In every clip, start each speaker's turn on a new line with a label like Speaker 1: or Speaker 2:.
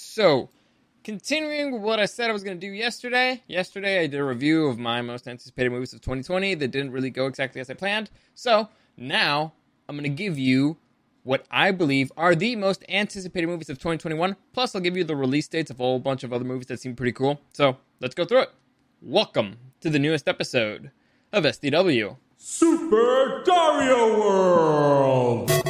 Speaker 1: So, continuing with what I said I was going to do yesterday. Yesterday, I did a review of my most anticipated movies of 2020 that didn't really go exactly as I planned. So, now I'm going to give you what I believe are the most anticipated movies of 2021. Plus, I'll give you the release dates of a whole bunch of other movies that seem pretty cool. So, let's go through it. Welcome to the newest episode of SDW.
Speaker 2: Super Dario World!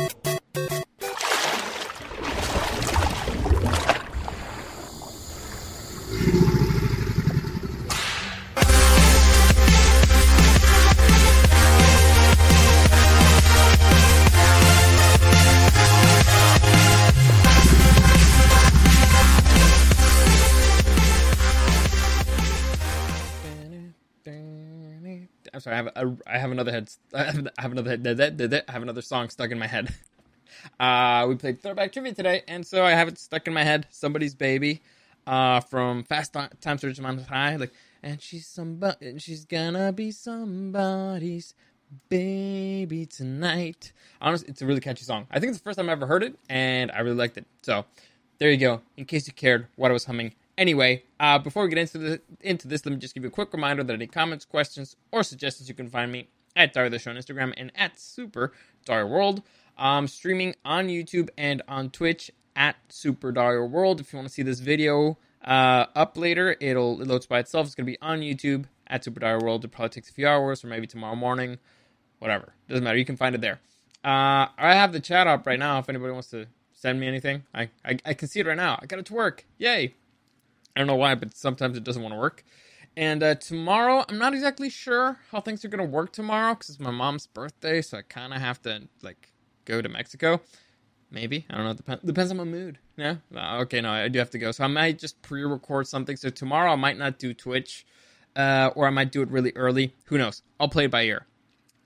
Speaker 1: Sorry. I have a, I have another head. I have, another head. I have another song stuck in my head. Uh, we played throwback trivia today, and so I have it stuck in my head. Somebody's baby, uh, from Fast Times at Ridgemont High. Like, and she's somebody, and she's gonna be somebody's baby tonight. Honestly, it's a really catchy song. I think it's the first time I ever heard it, and I really liked it. So, there you go. In case you cared what I was humming. Anyway, uh, before we get into the, into this, let me just give you a quick reminder that any comments, questions, or suggestions you can find me at Dario the Show on Instagram and at Super Dario World. Um, streaming on YouTube and on Twitch at Super Dario World. If you want to see this video uh, up later, it'll it loads by itself. It's gonna be on YouTube at Super Dario World. It probably takes a few hours or maybe tomorrow morning, whatever. Doesn't matter. You can find it there. Uh, I have the chat up right now. If anybody wants to send me anything, I, I I can see it right now. I got it to work. Yay! I don't know why, but sometimes it doesn't want to work. And uh, tomorrow, I'm not exactly sure how things are going to work tomorrow because it's my mom's birthday, so I kind of have to like go to Mexico. Maybe I don't know. Depends depends on my mood. Yeah. Okay. No, I do have to go, so I might just pre-record something. So tomorrow I might not do Twitch, uh, or I might do it really early. Who knows? I'll play it by ear.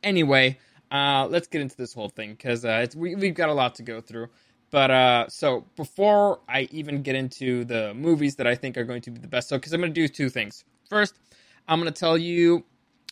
Speaker 1: Anyway, uh, let's get into this whole thing because uh, we, we've got a lot to go through. But uh, so before I even get into the movies that I think are going to be the best, so because I'm going to do two things. First, I'm going to tell you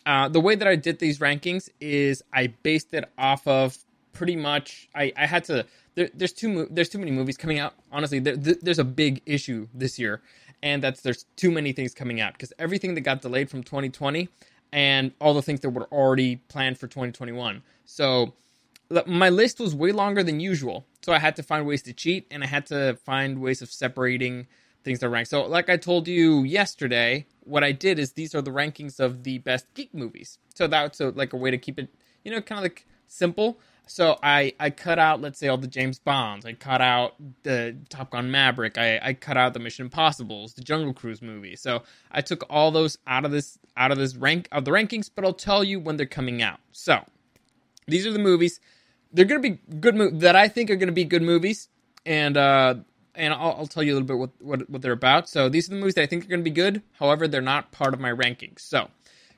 Speaker 1: uh, the way that I did these rankings is I based it off of pretty much. I, I had to. There, there's too there's too many movies coming out. Honestly, there, there's a big issue this year, and that's there's too many things coming out because everything that got delayed from 2020 and all the things that were already planned for 2021. So my list was way longer than usual, so I had to find ways to cheat, and I had to find ways of separating things that rank. So, like I told you yesterday, what I did is these are the rankings of the best geek movies. So that's a, like a way to keep it, you know, kind of like simple. So I I cut out, let's say, all the James Bonds. I cut out the Top Gun Maverick. I, I cut out the Mission Impossible's, the Jungle Cruise movie. So I took all those out of this out of this rank of the rankings, but I'll tell you when they're coming out. So these are the movies they're going to be good mo- that I think are going to be good movies, and uh, and I'll, I'll, tell you a little bit what, what what they're about. So these are the movies that I think are going to be good. However, they're not part of my rankings. So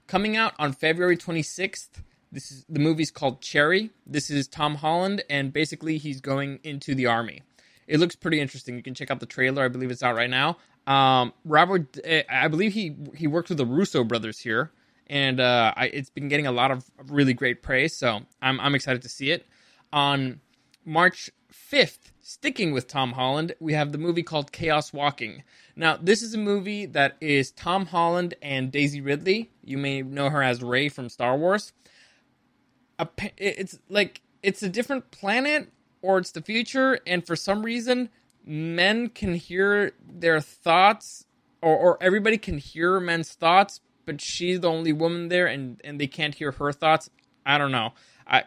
Speaker 1: coming out on February 26th, this is the movie's called Cherry. This is Tom Holland, and basically he's going into the army. It looks pretty interesting. You can check out the trailer. I believe it's out right now. Um, Robert, eh, I believe he he worked with the Russo brothers here, and uh, I, it's been getting a lot of really great praise. So I'm I'm excited to see it on March 5th, sticking with Tom Holland, we have the movie called Chaos Walking. Now, this is a movie that is Tom Holland and Daisy Ridley. You may know her as Rey from Star Wars. It's like it's a different planet or it's the future, and for some reason, men can hear their thoughts, or, or everybody can hear men's thoughts, but she's the only woman there, and and they can't hear her thoughts. I don't know. I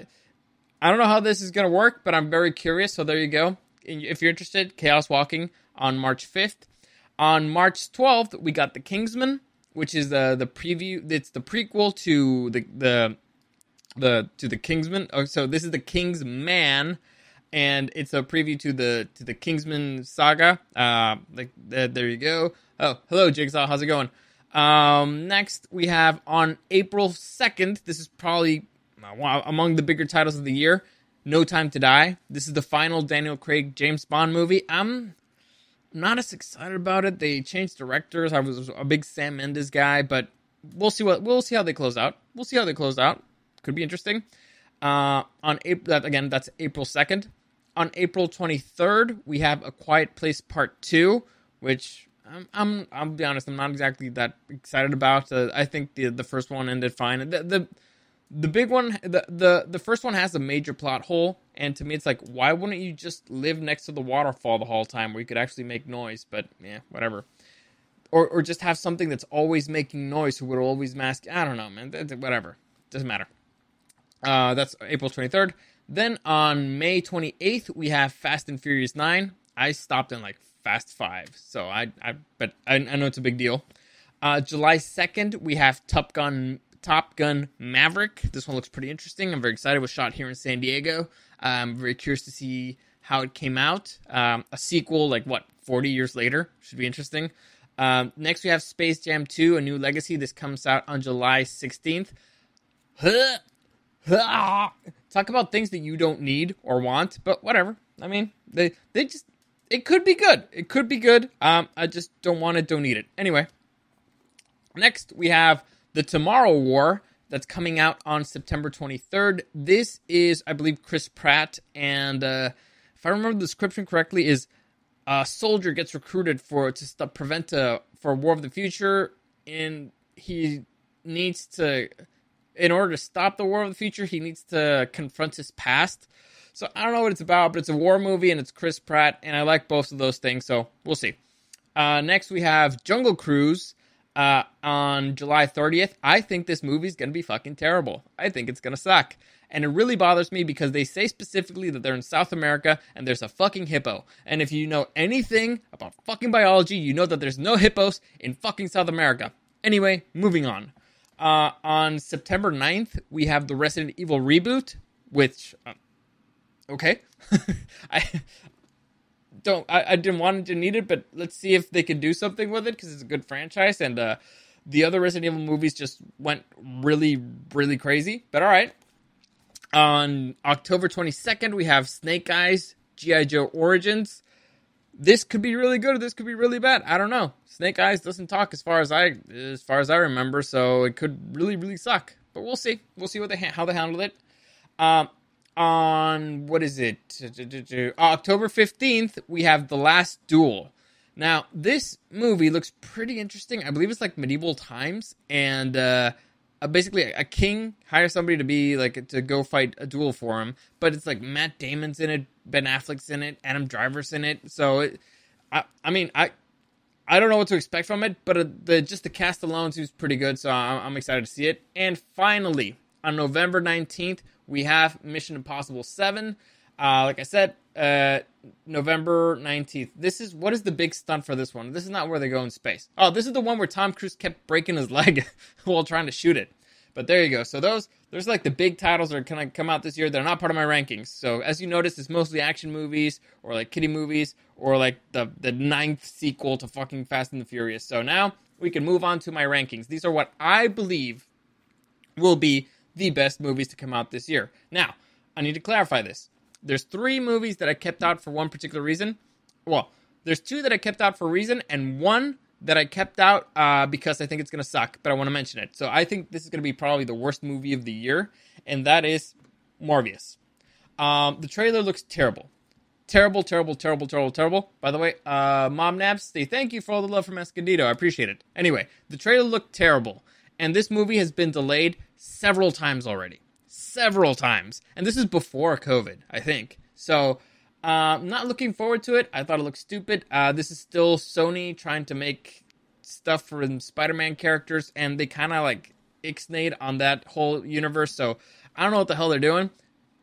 Speaker 1: I don't know how this is going to work, but I'm very curious. So there you go. If you're interested, Chaos Walking on March 5th. On March 12th, we got The Kingsman, which is the the preview. It's the prequel to the the the to the Kingsman. Oh, so this is the King's Man, and it's a preview to the to the Kingsman saga. Uh, like uh, there you go. Oh, hello Jigsaw, how's it going? Um, next we have on April second. This is probably among the bigger titles of the year. No Time to Die. This is the final Daniel Craig James Bond movie. I'm not as excited about it. They changed directors. I was a big Sam Mendes guy, but we'll see what we'll see how they close out. We'll see how they close out. Could be interesting. Uh, on April again, that's April second. On April twenty third, we have A Quiet Place Part Two, which I'm I'm I'll be honest, I'm not exactly that excited about. Uh, I think the the first one ended fine. The, the the big one the, the the first one has a major plot hole and to me it's like why wouldn't you just live next to the waterfall the whole time where you could actually make noise? But yeah whatever. Or or just have something that's always making noise who would always mask i don't know man whatever. Doesn't matter. Uh that's april 23rd then on may 28th we have fast and furious 9 i stopped in like fast 5 so i i but i, I know it's a big deal. Uh july 2nd we have top gun Top Gun Maverick. This one looks pretty interesting. I'm very excited. It was shot here in San Diego. I'm very curious to see how it came out. Um, a sequel, like what, 40 years later, should be interesting. Um, next, we have Space Jam 2: A New Legacy. This comes out on July 16th. Talk about things that you don't need or want, but whatever. I mean, they they just it could be good. It could be good. Um, I just don't want it, don't need it. Anyway, next we have the Tomorrow War that's coming out on September 23rd. This is, I believe, Chris Pratt, and uh, if I remember the description correctly, is a soldier gets recruited for to stop, prevent a for a war of the future, and he needs to, in order to stop the war of the future, he needs to confront his past. So I don't know what it's about, but it's a war movie and it's Chris Pratt, and I like both of those things. So we'll see. Uh, next we have Jungle Cruise uh, on July 30th. I think this movie's going to be fucking terrible. I think it's going to suck. And it really bothers me because they say specifically that they're in South America and there's a fucking hippo. And if you know anything about fucking biology, you know that there's no hippos in fucking South America. Anyway, moving on. Uh, on September 9th, we have the Resident Evil reboot, which. Uh, okay. I, don't I, I didn't want it to need it, but let's see if they can do something with it because it's a good franchise and uh, the other Resident Evil movies just went really really crazy. But all right. On October 22nd, we have Snake Eyes GI Joe Origins. This could be really good or this could be really bad. I don't know. Snake Eyes doesn't talk as far as I as far as I remember, so it could really really suck. But we'll see. We'll see what they how they handle it. Um, on what is it? October 15th, we have The Last Duel. Now, this movie looks pretty interesting. I believe it's like medieval times, and uh, basically a king hires somebody to be like to go fight a duel for him. But it's like Matt Damon's in it, Ben Affleck's in it, Adam Driver's in it. So, it, I, I mean, I, I don't know what to expect from it, but uh, the just the cast alone seems pretty good. So I'm, I'm excited to see it. And finally, on November 19th, we have Mission Impossible 7. Uh, like I said, uh, November 19th. This is what is the big stunt for this one? This is not where they go in space. Oh, this is the one where Tom Cruise kept breaking his leg while trying to shoot it. But there you go. So those there's like the big titles that are gonna come out this year. They're not part of my rankings. So as you notice, it's mostly action movies or like kiddie movies or like the the ninth sequel to fucking Fast and the Furious. So now we can move on to my rankings. These are what I believe will be the best movies to come out this year. Now, I need to clarify this. There's three movies that I kept out for one particular reason. Well, there's two that I kept out for a reason, and one that I kept out uh, because I think it's going to suck, but I want to mention it. So I think this is going to be probably the worst movie of the year, and that is Morbius. Um, the trailer looks terrible. Terrible, terrible, terrible, terrible, terrible. By the way, uh, Mom Naps, say thank you for all the love from Escondido. I appreciate it. Anyway, the trailer looked terrible. And this movie has been delayed several times already. Several times. And this is before COVID, I think. So, uh, not looking forward to it. I thought it looked stupid. Uh, this is still Sony trying to make stuff for Spider Man characters, and they kind of like ixnayed on that whole universe. So, I don't know what the hell they're doing,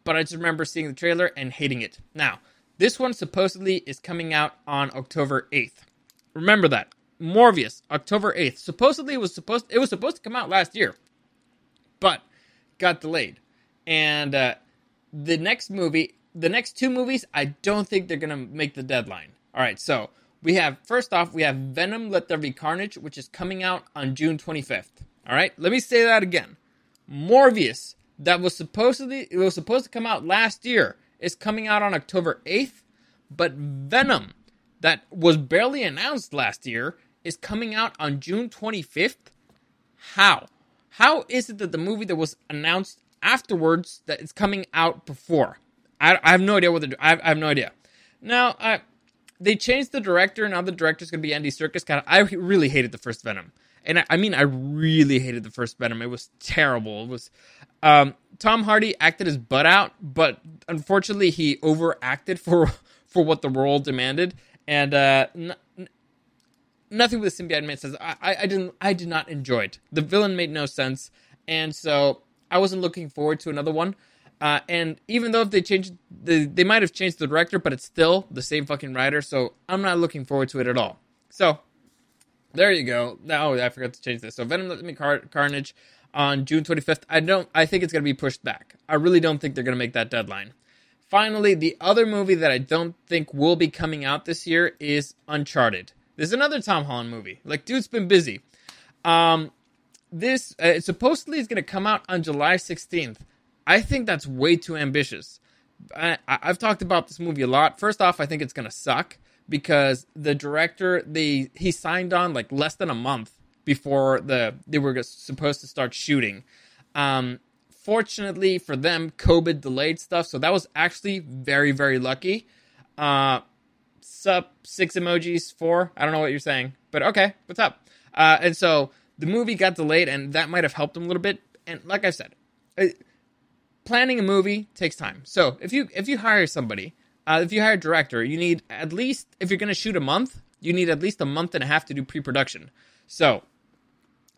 Speaker 1: but I just remember seeing the trailer and hating it. Now, this one supposedly is coming out on October 8th. Remember that. Morbius, October 8th. Supposedly it was supposed it was supposed to come out last year, but got delayed. And uh, the next movie the next two movies, I don't think they're gonna make the deadline. All right, so we have first off, we have Venom: Let There Be Carnage, which is coming out on June 25th. All right, let me say that again. Morbius, that was supposedly it was supposed to come out last year, is coming out on October 8th, but Venom, that was barely announced last year, is coming out on June 25th. How? How is it that the movie that was announced afterwards that it's coming out before? I, I have no idea what they're doing. I have, no idea. Now, I, they changed the director. Now the director's going to be Andy Serkis. God, I really hated the first Venom. And I, I, mean, I really hated the first Venom. It was terrible. It was um, Tom Hardy acted his butt out, but unfortunately, he overacted for for what the role demanded. And uh, n- nothing with the symbiote man says I, I, I didn't I did not enjoy it. The villain made no sense, and so I wasn't looking forward to another one. Uh, and even though if they changed, the, they might have changed the director, but it's still the same fucking writer. So I'm not looking forward to it at all. So there you go. Now oh, I forgot to change this. So Venom Let Me Car- Carnage on June 25th. I don't. I think it's gonna be pushed back. I really don't think they're gonna make that deadline. Finally, the other movie that I don't think will be coming out this year is Uncharted. There's another Tom Holland movie. Like, dude's been busy. Um, this uh, supposedly is gonna come out on July 16th. I think that's way too ambitious. I, I've talked about this movie a lot. First off, I think it's gonna suck because the director they he signed on like less than a month before the they were supposed to start shooting. Um, fortunately for them, COVID delayed stuff, so that was actually very very lucky. Uh, sup six emojis four. I don't know what you're saying, but okay, what's up? Uh, and so the movie got delayed, and that might have helped them a little bit. And like I said. It, planning a movie takes time. So if you if you hire somebody, uh, if you hire a director, you need at least if you're going to shoot a month, you need at least a month and a half to do pre-production. So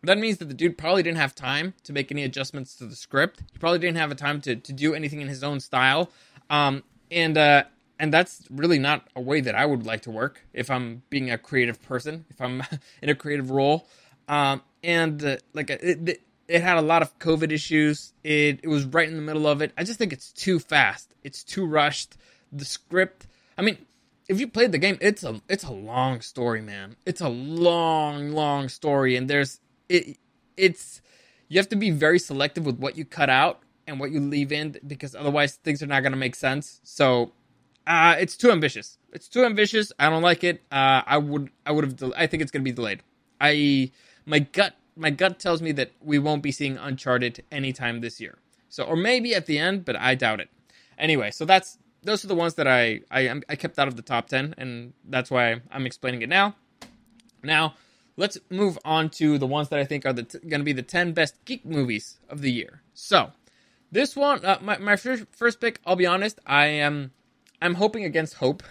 Speaker 1: that means that the dude probably didn't have time to make any adjustments to the script. He probably didn't have a time to to do anything in his own style. Um, and uh, and that's really not a way that I would like to work if I'm being a creative person, if I'm in a creative role. Um, and uh, like it, it had a lot of COVID issues. It it was right in the middle of it. I just think it's too fast. It's too rushed. The script. I mean, if you played the game, it's a it's a long story, man. It's a long, long story, and there's it. It's you have to be very selective with what you cut out and what you leave in because otherwise things are not going to make sense. So, uh, it's too ambitious. It's too ambitious. I don't like it. Uh, I would I would have. I think it's going to be delayed. I my gut my gut tells me that we won't be seeing Uncharted anytime this year. So, or maybe at the end, but I doubt it. Anyway, so that's those are the ones that I I, I kept out of the top ten, and that's why I'm explaining it now. Now, let's move on to the ones that I think are the t- going to be the ten best geek movies of the year. So, this one, uh, my my first first pick. I'll be honest, I am I'm hoping against hope.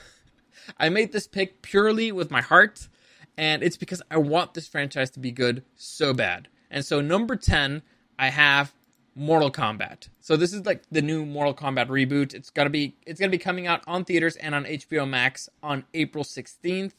Speaker 1: I made this pick purely with my heart and it's because I want this franchise to be good so bad. And so number 10, I have Mortal Kombat. So this is like the new Mortal Kombat reboot. It's to be it's to be coming out on theaters and on HBO Max on April 16th.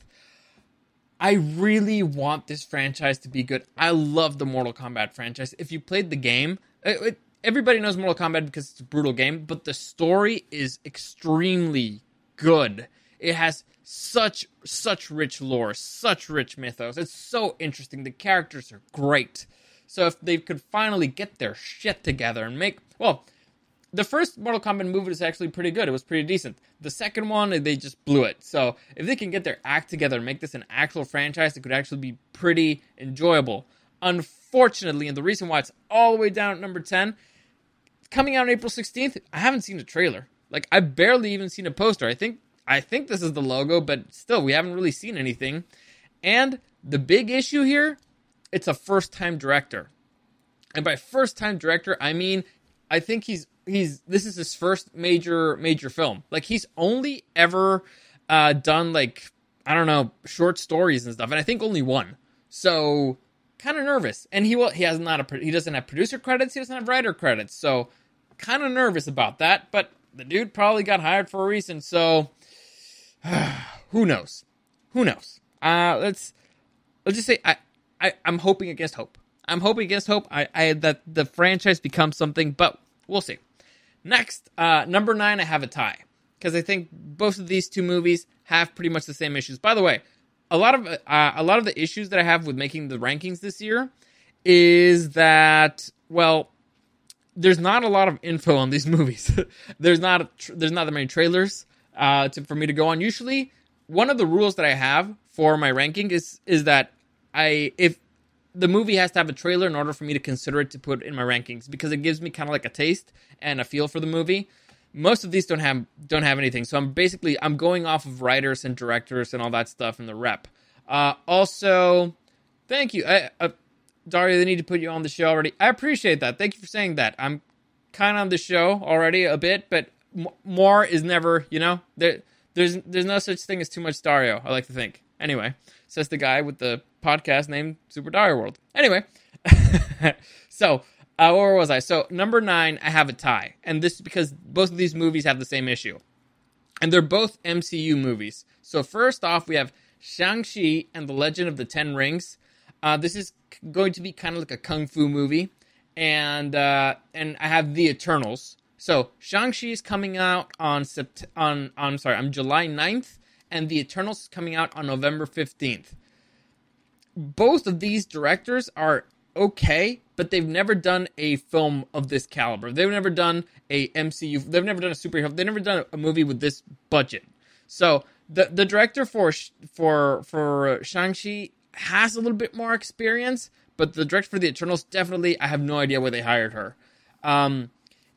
Speaker 1: I really want this franchise to be good. I love the Mortal Kombat franchise. If you played the game, it, it, everybody knows Mortal Kombat because it's a brutal game, but the story is extremely good. It has such such rich lore, such rich mythos. It's so interesting. The characters are great. So if they could finally get their shit together and make well, the first Mortal Kombat movie was actually pretty good. It was pretty decent. The second one, they just blew it. So if they can get their act together and make this an actual franchise, it could actually be pretty enjoyable. Unfortunately, and the reason why it's all the way down at number 10, coming out on April 16th, I haven't seen a trailer. Like, I've barely even seen a poster. I think I think this is the logo, but still, we haven't really seen anything. And the big issue here, it's a first time director. And by first time director, I mean I think he's he's this is his first major major film. Like he's only ever uh, done like I don't know short stories and stuff, and I think only one. So kind of nervous, and he will he has not a he doesn't have producer credits, he doesn't have writer credits, so kind of nervous about that. But the dude probably got hired for a reason, so who knows? Who knows? Uh, let's let's just say I, I I'm hoping against hope. I'm hoping against hope. I, I that the franchise becomes something, but we'll see. Next, uh, number nine, I have a tie. because I think both of these two movies have pretty much the same issues. By the way, a lot of uh, a lot of the issues that I have with making the rankings this year is that well, there's not a lot of info on these movies. there's not there's not that many trailers uh, to, for me to go on. Usually, one of the rules that I have for my ranking is is that I if the movie has to have a trailer in order for me to consider it to put in my rankings because it gives me kind of like a taste and a feel for the movie. Most of these don't have don't have anything, so I'm basically I'm going off of writers and directors and all that stuff in the rep. Uh, also, thank you, I, uh, Dario. They need to put you on the show already. I appreciate that. Thank you for saying that. I'm kind of on the show already a bit, but m- more is never. You know, there there's there's no such thing as too much Dario. I like to think. Anyway, says the guy with the podcast named Super Dario World. Anyway, so uh, where was I? So number nine, I have a tie, and this is because both of these movies have the same issue, and they're both MCU movies. So first off, we have Shang Chi and the Legend of the Ten Rings. Uh, this is going to be kind of like a kung fu movie, and uh, and I have the Eternals. So Shang Chi is coming out on Sept- on on sorry, on July 9th, and the Eternals is coming out on November fifteenth. Both of these directors are okay, but they've never done a film of this caliber. They've never done a MCU. They've never done a superhero. They've never done a movie with this budget. So the the director for for for Shang Chi has a little bit more experience, but the director for the Eternals definitely I have no idea where they hired her. Um,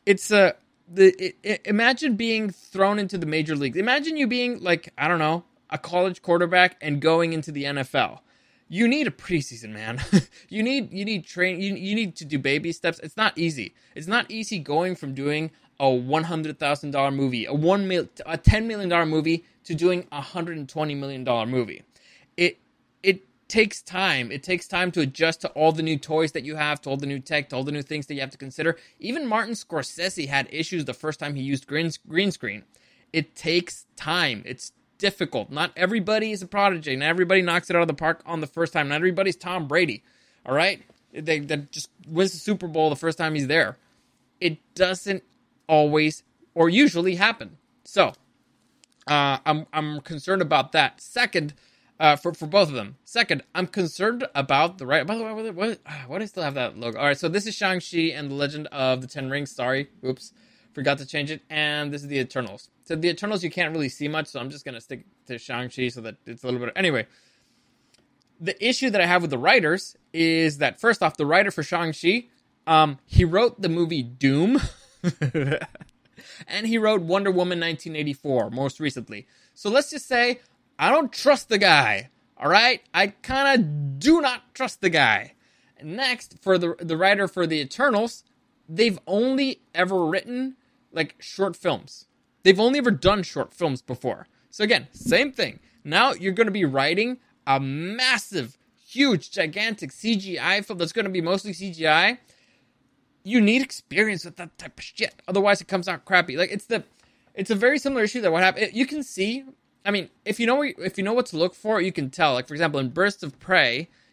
Speaker 1: it's a the it, it, imagine being thrown into the major leagues. Imagine you being like I don't know a college quarterback and going into the NFL. You need a preseason, man. you need you need train. You, you need to do baby steps. It's not easy. It's not easy going from doing a one hundred thousand dollar movie, a one mil, a ten million dollar movie, to doing a hundred and twenty million dollar movie. It it takes time. It takes time to adjust to all the new toys that you have, to all the new tech, to all the new things that you have to consider. Even Martin Scorsese had issues the first time he used green green screen. It takes time. It's difficult. Not everybody is a prodigy. Not everybody knocks it out of the park on the first time. Not everybody's Tom Brady. All right, they that just wins the Super Bowl the first time he's there. It doesn't always or usually happen. So, uh, I'm I'm concerned about that. Second, uh, for for both of them. Second, I'm concerned about the right. By the way, what what, do I still have that logo? All right, so this is Shang Chi and the Legend of the Ten Rings. Sorry, oops, forgot to change it. And this is the Eternals. So the Eternals you can't really see much, so I'm just gonna stick to Shang Chi so that it's a little bit. Anyway, the issue that I have with the writers is that first off, the writer for Shang Chi, um, he wrote the movie Doom. and he wrote Wonder Woman 1984 most recently. So let's just say I don't trust the guy. All right, I kind of do not trust the guy. Next, for the the writer for the Eternals, they've only ever written like short films. They've only ever done short films before. So again, same thing. Now you're going to be writing a massive, huge, gigantic CGI film that's going to be mostly CGI. You need experience with that type of shit. Otherwise, it comes out crappy. Like it's the, it's a very similar issue that what happened. You can see I mean, if you know if you know what to look for, you can tell. Like for example, in Birds of Prey,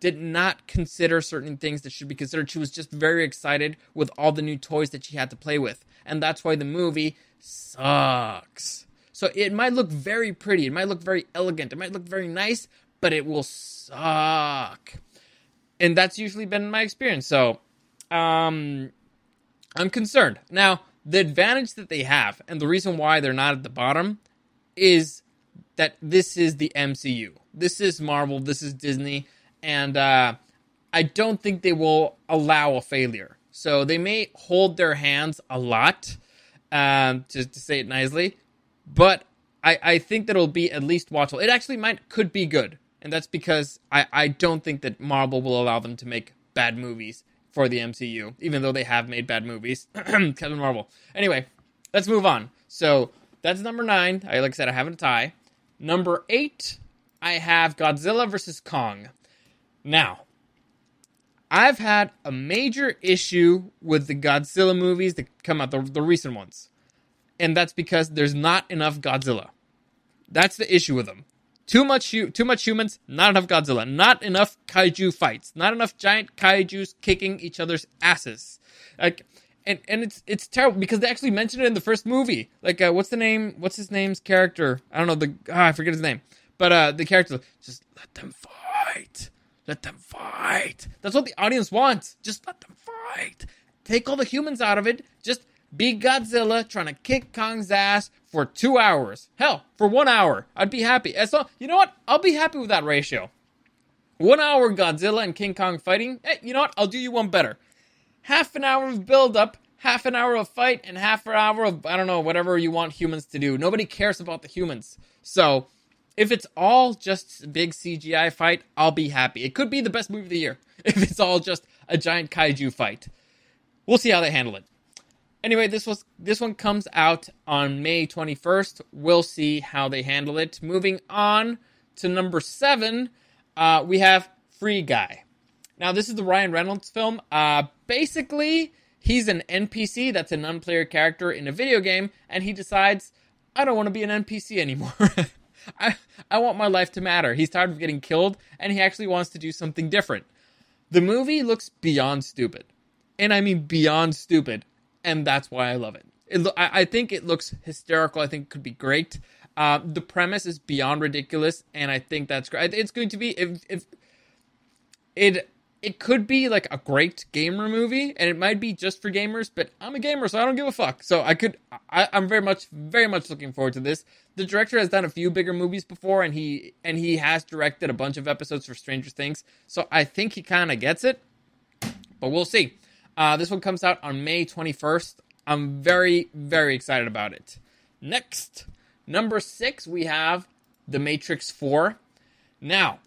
Speaker 1: did not consider certain things that should be considered. She was just very excited with all the new toys that she had to play with. And that's why the movie sucks. So it might look very pretty, it might look very elegant, it might look very nice, but it will suck. And that's usually been my experience. So um I'm concerned. Now, the advantage that they have and the reason why they're not at the bottom is that this is the MCU. This is Marvel, this is Disney and uh, I don't think they will allow a failure. So they may hold their hands a lot, um, to, to say it nicely, but I, I think that it'll be at least watchable. It actually might could be good, and that's because I, I don't think that Marvel will allow them to make bad movies for the MCU, even though they have made bad movies. Kevin Marvel. Anyway, let's move on. So that's number nine. I like I said, I have a tie. Number eight, I have Godzilla versus Kong. Now, I've had a major issue with the Godzilla movies that come out, the, the recent ones. And that's because there's not enough Godzilla. That's the issue with them. Too much, too much humans, not enough Godzilla. Not enough kaiju fights. Not enough giant kaiju's kicking each other's asses. Like, and and it's it's terrible because they actually mentioned it in the first movie. Like, uh, what's the name? What's his name's character? I don't know. The ah, I forget his name. But uh, the character just let them fight. Let them fight. That's what the audience wants. Just let them fight. Take all the humans out of it. Just be Godzilla trying to kick Kong's ass for two hours. Hell, for one hour. I'd be happy. As long, you know what? I'll be happy with that ratio. One hour Godzilla and King Kong fighting. Hey, you know what? I'll do you one better. Half an hour of build up, half an hour of fight, and half an hour of I don't know whatever you want humans to do. Nobody cares about the humans. So if it's all just a big CGI fight, I'll be happy. It could be the best movie of the year if it's all just a giant kaiju fight. We'll see how they handle it. Anyway, this was this one comes out on May 21st. We'll see how they handle it. Moving on to number seven, uh, we have Free Guy. Now, this is the Ryan Reynolds film. Uh, basically, he's an NPC that's an unplayer character in a video game, and he decides, I don't want to be an NPC anymore. I, I want my life to matter. He's tired of getting killed, and he actually wants to do something different. The movie looks beyond stupid. And I mean beyond stupid. And that's why I love it. it I, I think it looks hysterical. I think it could be great. Uh, the premise is beyond ridiculous, and I think that's great. It's going to be if if it it could be like a great gamer movie, and it might be just for gamers. But I'm a gamer, so I don't give a fuck. So I could I, I'm very much very much looking forward to this. The director has done a few bigger movies before, and he and he has directed a bunch of episodes for Stranger Things. So I think he kind of gets it, but we'll see. Uh, this one comes out on May 21st. I'm very very excited about it. Next, number six, we have The Matrix 4. Now,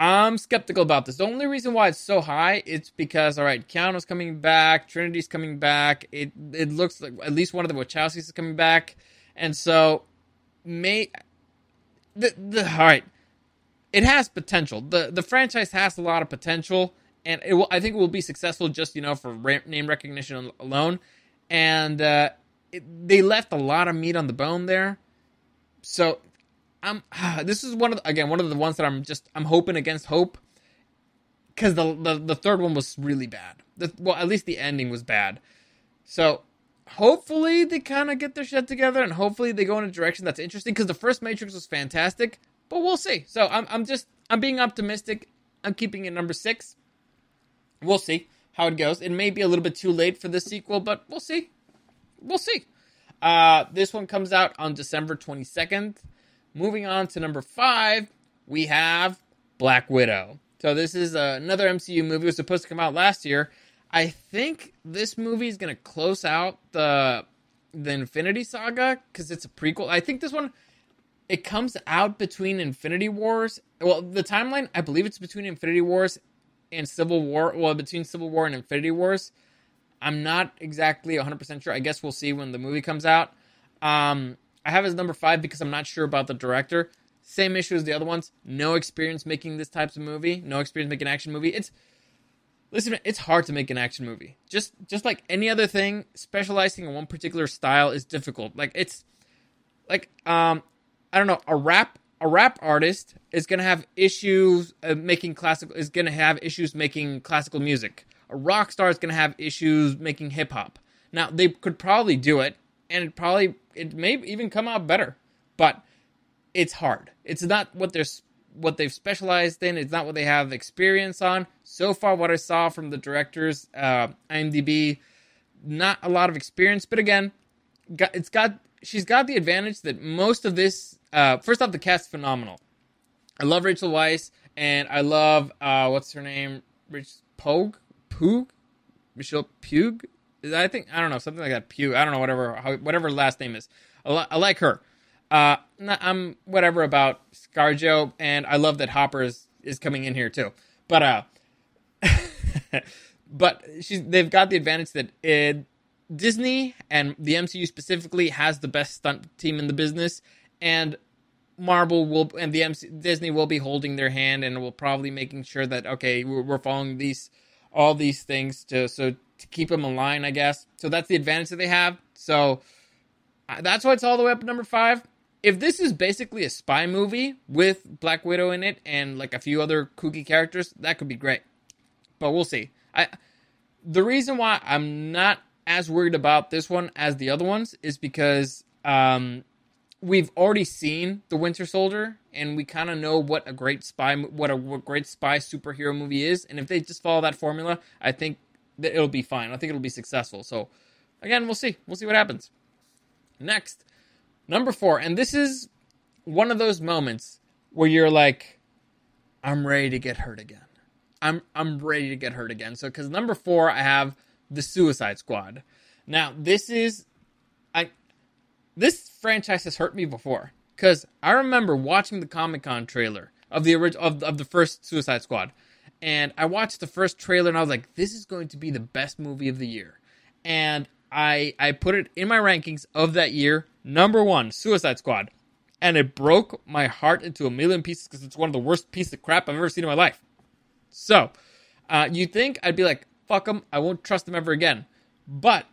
Speaker 1: I'm skeptical about this. The only reason why it's so high, it's because all right, Keanu's coming back, Trinity's coming back. It it looks like at least one of the Wachowskis is coming back, and so may the the all right, it has potential. the The franchise has a lot of potential, and it will. I think it will be successful just you know for name recognition alone, and uh, it, they left a lot of meat on the bone there. So I'm this is one of the, again one of the ones that I'm just I'm hoping against hope because the, the the third one was really bad. The, well, at least the ending was bad. So hopefully they kind of get their shit together and hopefully they go in a direction that's interesting because the first Matrix was fantastic, but we'll see. So I'm I'm just I'm being optimistic. I'm keeping it number six. We'll see how it goes. It may be a little bit too late for the sequel, but we'll see. We'll see. Uh, this one comes out on December 22nd. Moving on to number five, we have Black Widow. So this is uh, another MCU movie. It was supposed to come out last year. I think this movie is going to close out the the Infinity Saga because it's a prequel. I think this one it comes out between Infinity Wars. Well, the timeline I believe it's between Infinity Wars and Civil War. Well, between Civil War and Infinity Wars. I'm not exactly 100% sure. I guess we'll see when the movie comes out. Um, I have as number five because I'm not sure about the director. Same issue as the other ones. No experience making this type of movie. No experience making an action movie. It's listen. It's hard to make an action movie. Just just like any other thing, specializing in one particular style is difficult. Like it's like um I don't know a rap a rap artist is gonna have issues uh, making classical is gonna have issues making classical music. A rock star is gonna have issues making hip hop. Now they could probably do it, and it probably it may even come out better, but it's hard. It's not what they're what they've specialized in. It's not what they have experience on. So far, what I saw from the directors, uh, IMDb, not a lot of experience. But again, it's got she's got the advantage that most of this. Uh, first off, the cast phenomenal. I love Rachel Weisz, and I love uh, what's her name, Rich Pogue, Poog, Michelle Pugh. I think I don't know something like that. Pew. I don't know whatever how, whatever last name is. I, li- I like her. Uh, I'm whatever about ScarJo, and I love that Hopper is, is coming in here too. But uh, but she's they've got the advantage that it Disney and the MCU specifically has the best stunt team in the business, and Marvel will and the MC, Disney will be holding their hand and will probably making sure that okay, we're, we're following these all these things to so to keep them in line, I guess. So that's the advantage that they have. So uh, that's why it's all the way up to number five. If this is basically a spy movie with Black Widow in it and like a few other kooky characters, that could be great. But we'll see. I the reason why I'm not as worried about this one as the other ones is because um, we've already seen the Winter Soldier, and we kind of know what a great spy, what a what great spy superhero movie is. And if they just follow that formula, I think it'll be fine. I think it'll be successful. So, again, we'll see. We'll see what happens. Next, number four, and this is one of those moments where you're like, I'm ready to get hurt again. I'm I'm ready to get hurt again. So, because number four, I have the Suicide Squad. Now, this is I this franchise has hurt me before because I remember watching the Comic Con trailer of the original of, of the first Suicide Squad, and I watched the first trailer and I was like, "This is going to be the best movie of the year," and I I put it in my rankings of that year, number one, Suicide Squad, and it broke my heart into a million pieces because it's one of the worst pieces of crap I've ever seen in my life. So, uh, you think I'd be like, "Fuck them, I won't trust them ever again," but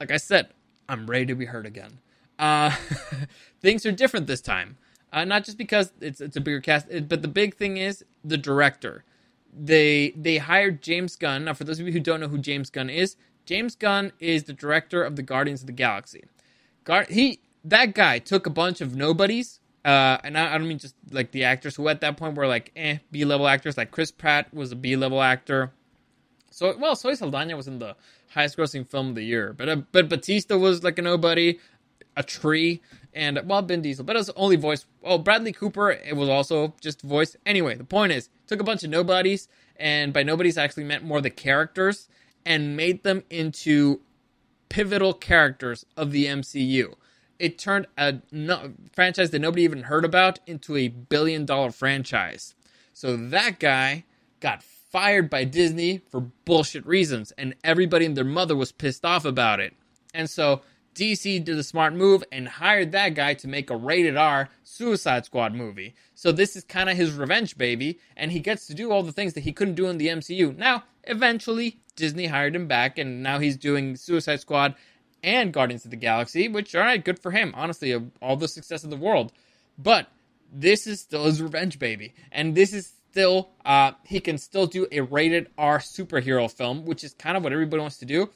Speaker 1: like I said, I'm ready to be hurt again. Uh, things are different this time. Uh, not just because it's it's a bigger cast, but the big thing is the director. They they hired James Gunn. Now, for those of you who don't know who James Gunn is, James Gunn is the director of the Guardians of the Galaxy. Gar- he that guy took a bunch of nobodies, uh, and I, I don't mean just like the actors who at that point were like eh B level actors. Like Chris Pratt was a B level actor. So well, Zoe Saldana was in the highest grossing film of the year, but uh, but Bautista was like a nobody a tree, and well, Vin Diesel, but it was only voice. Oh, Bradley Cooper, it was also just voice. Anyway, the point is, took a bunch of nobodies, and by nobodies, I actually meant more the characters, and made them into pivotal characters of the MCU. It turned a no, franchise that nobody even heard about into a billion dollar franchise. So that guy got fired by Disney for bullshit reasons, and everybody and their mother was pissed off about it. And so DC did a smart move and hired that guy to make a rated R Suicide Squad movie. So this is kind of his revenge baby, and he gets to do all the things that he couldn't do in the MCU. Now, eventually, Disney hired him back, and now he's doing Suicide Squad and Guardians of the Galaxy, which, alright, good for him. Honestly, all the success in the world. But this is still his revenge baby, and this is still uh, he can still do a rated R superhero film, which is kind of what everybody wants to do.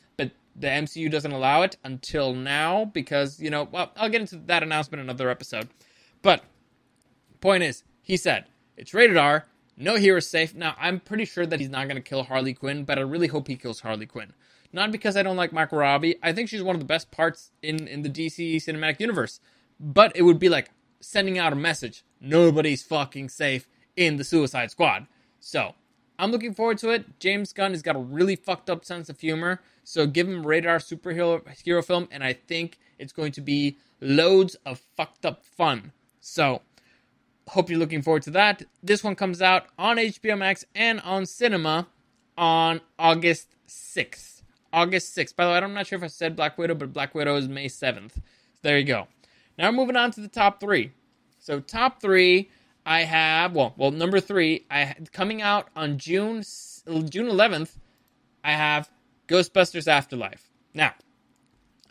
Speaker 1: The MCU doesn't allow it until now because, you know, well, I'll get into that announcement in another episode. But point is, he said, it's rated R, no hero safe. Now, I'm pretty sure that he's not going to kill Harley Quinn, but I really hope he kills Harley Quinn. Not because I don't like Margot Robbie. I think she's one of the best parts in, in the DC cinematic universe. But it would be like sending out a message nobody's fucking safe in the Suicide Squad. So, I'm looking forward to it. James Gunn has got a really fucked up sense of humor. So give him radar superhero hero film, and I think it's going to be loads of fucked up fun. So hope you're looking forward to that. This one comes out on HBO Max and on cinema on August 6th. August 6th. By the way, I'm not sure if I said Black Widow, but Black Widow is May 7th. So there you go. Now moving on to the top three. So top three, I have well, well number three, I coming out on June June 11th. I have Ghostbusters Afterlife. Now,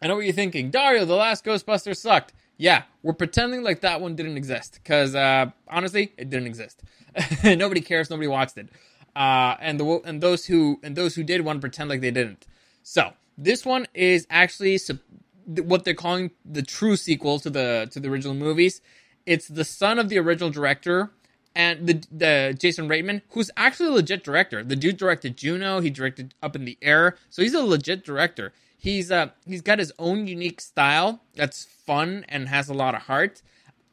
Speaker 1: I know what you're thinking. Dario, the last Ghostbusters sucked. Yeah, we're pretending like that one didn't exist because uh, honestly, it didn't exist. nobody cares. Nobody watched it. Uh, and the and those who and those who did want to pretend like they didn't. So this one is actually what they're calling the true sequel to the to the original movies. It's the son of the original director and the the Jason Reitman, who's actually a legit director. The dude directed Juno. He directed Up in the Air, so he's a legit director. He's uh he's got his own unique style that's fun and has a lot of heart.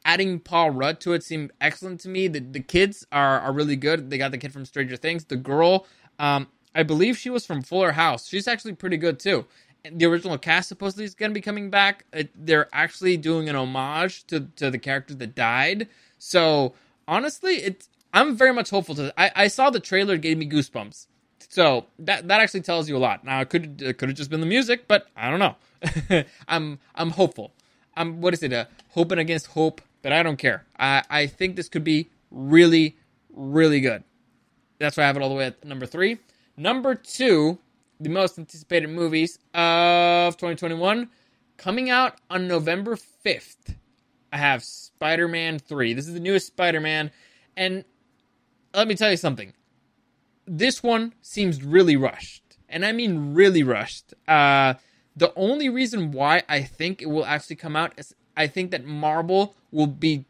Speaker 1: Adding Paul Rudd to it seemed excellent to me. The the kids are are really good. They got the kid from Stranger Things. The girl, um, I believe she was from Fuller House. She's actually pretty good too. The original cast supposedly is going to be coming back. they're actually doing an homage to to the character that died. So honestly, it's I'm very much hopeful to. I, I saw the trailer, gave me goosebumps. So that that actually tells you a lot. Now it could it could have just been the music, but I don't know. I'm I'm hopeful. I'm what is it? Uh, hoping against hope, but I don't care. I I think this could be really really good. That's why I have it all the way at number three. Number two, the most anticipated movies of 2021, coming out on November 5th. I have Spider Man 3. This is the newest Spider Man. And let me tell you something. This one seems really rushed. And I mean really rushed. Uh, the only reason why I think it will actually come out is I think that Marvel will be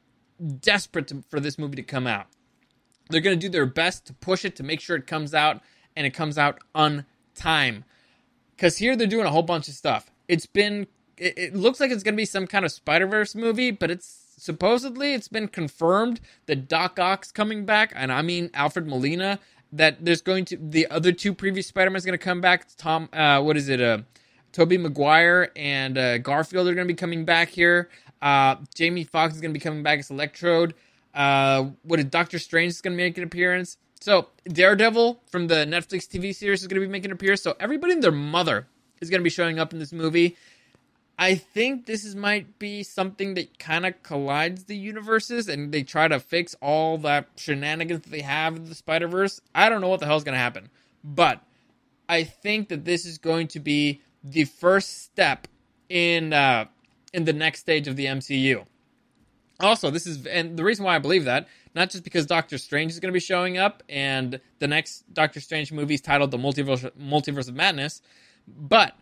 Speaker 1: desperate to, for this movie to come out. They're going to do their best to push it to make sure it comes out and it comes out on time. Because here they're doing a whole bunch of stuff. It's been, it, it looks like it's going to be some kind of Spider Verse movie, but it's supposedly it's been confirmed that Doc Ock's coming back, and I mean Alfred Molina. That there's going to the other two previous Spider Man's going to come back. Tom, uh, what is it? Uh, Tobey Maguire and uh, Garfield are going to be coming back here. Uh, Jamie Foxx is going to be coming back as Electrode. Uh, what is Doctor Strange is going to make an appearance. So Daredevil from the Netflix TV series is going to be making an appearance. So everybody and their mother is going to be showing up in this movie. I think this is might be something that kind of collides the universes and they try to fix all that shenanigans that they have in the Spider Verse. I don't know what the hell's going to happen, but I think that this is going to be the first step in uh, in the next stage of the MCU. Also, this is and the reason why I believe that not just because Doctor Strange is going to be showing up and the next Doctor Strange movie is titled The Multiverse Multiverse of Madness, but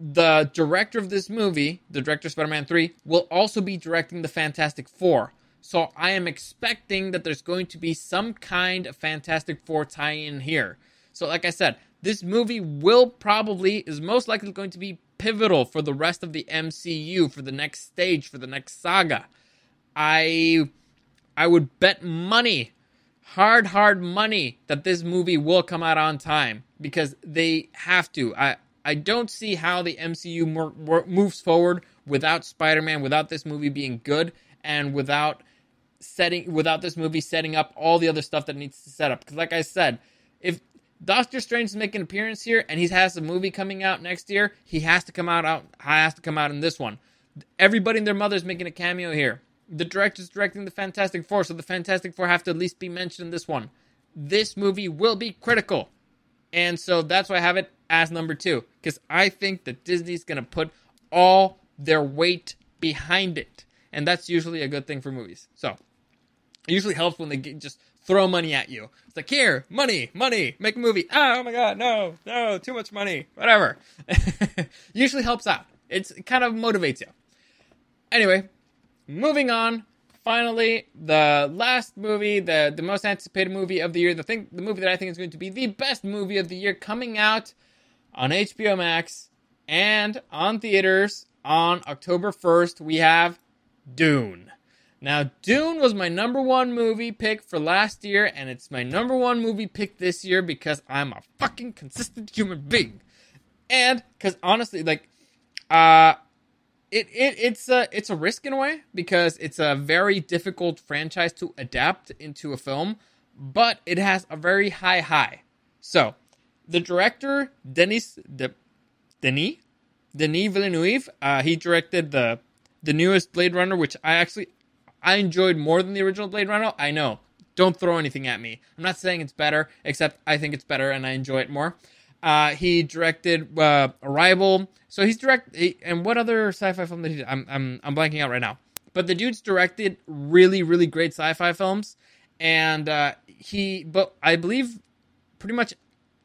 Speaker 1: the director of this movie, the director of Spider-Man 3, will also be directing the Fantastic Four. So I am expecting that there's going to be some kind of Fantastic Four tie-in here. So like I said, this movie will probably is most likely going to be pivotal for the rest of the MCU for the next stage for the next saga. I I would bet money, hard hard money that this movie will come out on time because they have to. I I don't see how the MCU moves forward without Spider-Man, without this movie being good, and without setting without this movie setting up all the other stuff that needs to set up. Because, like I said, if Doctor Strange is making an appearance here and he has a movie coming out next year, he has to come out out has to come out in this one. Everybody and their mother is making a cameo here. The director's directing the Fantastic Four, so the Fantastic Four have to at least be mentioned in this one. This movie will be critical. And so that's why I have it as number two. Because I think that Disney's going to put all their weight behind it. And that's usually a good thing for movies. So it usually helps when they just throw money at you. It's like, here, money, money, make a movie. Ah, oh my God, no, no, too much money, whatever. usually helps out. It's, it kind of motivates you. Anyway, moving on finally, the last movie, the the most anticipated movie of the year, the thing, the movie that I think is going to be the best movie of the year, coming out on HBO Max and on theaters on October first. We have Dune. Now, Dune was my number one movie pick for last year, and it's my number one movie pick this year because I'm a fucking consistent human being, and because honestly, like, uh it, it it's a it's a risk in a way because it's a very difficult franchise to adapt into a film, but it has a very high high. So, the director Denis De, Denis Denis Villeneuve, uh, he directed the the newest Blade Runner, which I actually I enjoyed more than the original Blade Runner. I know. Don't throw anything at me. I'm not saying it's better, except I think it's better and I enjoy it more. Uh, he directed uh, Arrival. So he's direct. He, and what other sci-fi film did he? I'm I'm I'm blanking out right now. But the dude's directed really really great sci-fi films, and uh, he. But I believe pretty much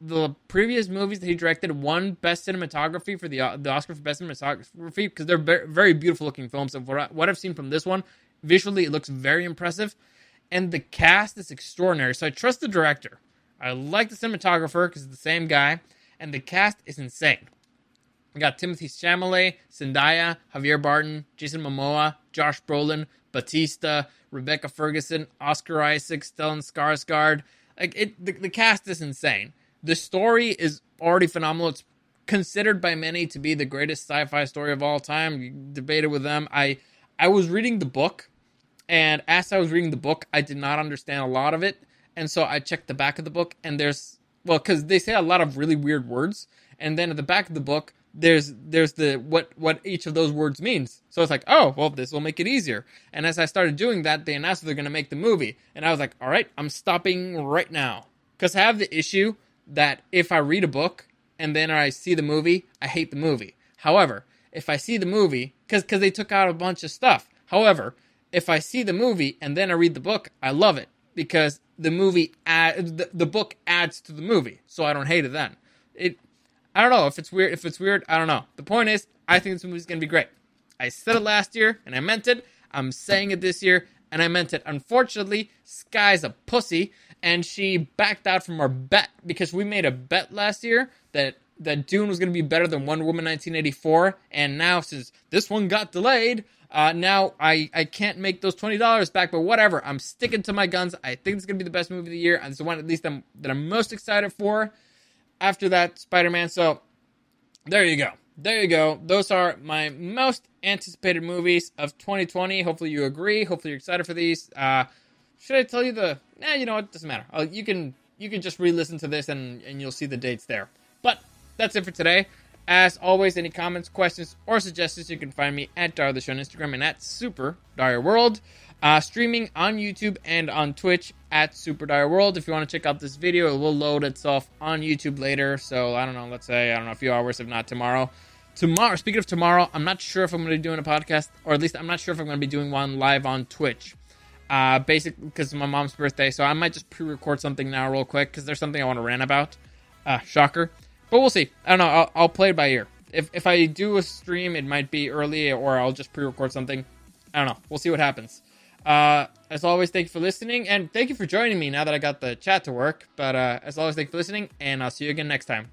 Speaker 1: the previous movies that he directed won best cinematography for the uh, the Oscar for best cinematography because they're very, beautiful looking films. Of what, I, what I've seen from this one, visually it looks very impressive, and the cast is extraordinary. So I trust the director. I like the cinematographer because it's the same guy, and the cast is insane. We got Timothée Chalamet, Zendaya, Javier Bardem, Jason Momoa, Josh Brolin, Bautista, Rebecca Ferguson, Oscar Isaac, Stellan Skarsgård. Like it, the, the cast is insane. The story is already phenomenal. It's considered by many to be the greatest sci-fi story of all time. You debated with them. I I was reading the book, and as I was reading the book, I did not understand a lot of it, and so I checked the back of the book, and there's well, because they say a lot of really weird words, and then at the back of the book, there's there's the what what each of those words means. So it's like, oh, well, this will make it easier. And as I started doing that, they announced they're going to make the movie, and I was like, all right, I'm stopping right now because I have the issue that if I read a book and then I see the movie, I hate the movie. However, if I see the movie, because because they took out a bunch of stuff. However, if I see the movie and then I read the book, I love it because the movie add, the, the book adds to the movie, so I don't hate it then. It I don't know if it's weird. If it's weird, I don't know. The point is, I think this movie's gonna be great. I said it last year and I meant it. I'm saying it this year and I meant it. Unfortunately, Sky's a pussy and she backed out from our bet because we made a bet last year that that Dune was going to be better than Wonder Woman 1984, and now since this one got delayed, uh, now I I can't make those twenty dollars back. But whatever, I'm sticking to my guns. I think it's going to be the best movie of the year, and it's the one at least I'm, that I'm most excited for. After that, Spider Man. So there you go. There you go. Those are my most anticipated movies of 2020. Hopefully you agree. Hopefully you're excited for these. Uh, should I tell you the? Nah, you know what? Doesn't matter. Uh, you can you can just re-listen to this and and you'll see the dates there. But that's it for today. As always, any comments, questions, or suggestions, you can find me at Dario the Show on Instagram and at Super Dario World. Uh, streaming on YouTube and on Twitch at Super Dario World. If you want to check out this video, it will load itself on YouTube later. So I don't know, let's say, I don't know, a few hours, if not tomorrow. Tomorrow, speaking of tomorrow, I'm not sure if I'm going to be doing a podcast, or at least I'm not sure if I'm going to be doing one live on Twitch. Uh, basically, because my mom's birthday, so I might just pre record something now, real quick, because there's something I want to rant about. Uh, shocker. But we'll see. I don't know. I'll, I'll play it by ear. If, if I do a stream, it might be early, or I'll just pre record something. I don't know. We'll see what happens. Uh, as always, thank you for listening, and thank you for joining me now that I got the chat to work. But uh, as always, thank you for listening, and I'll see you again next time.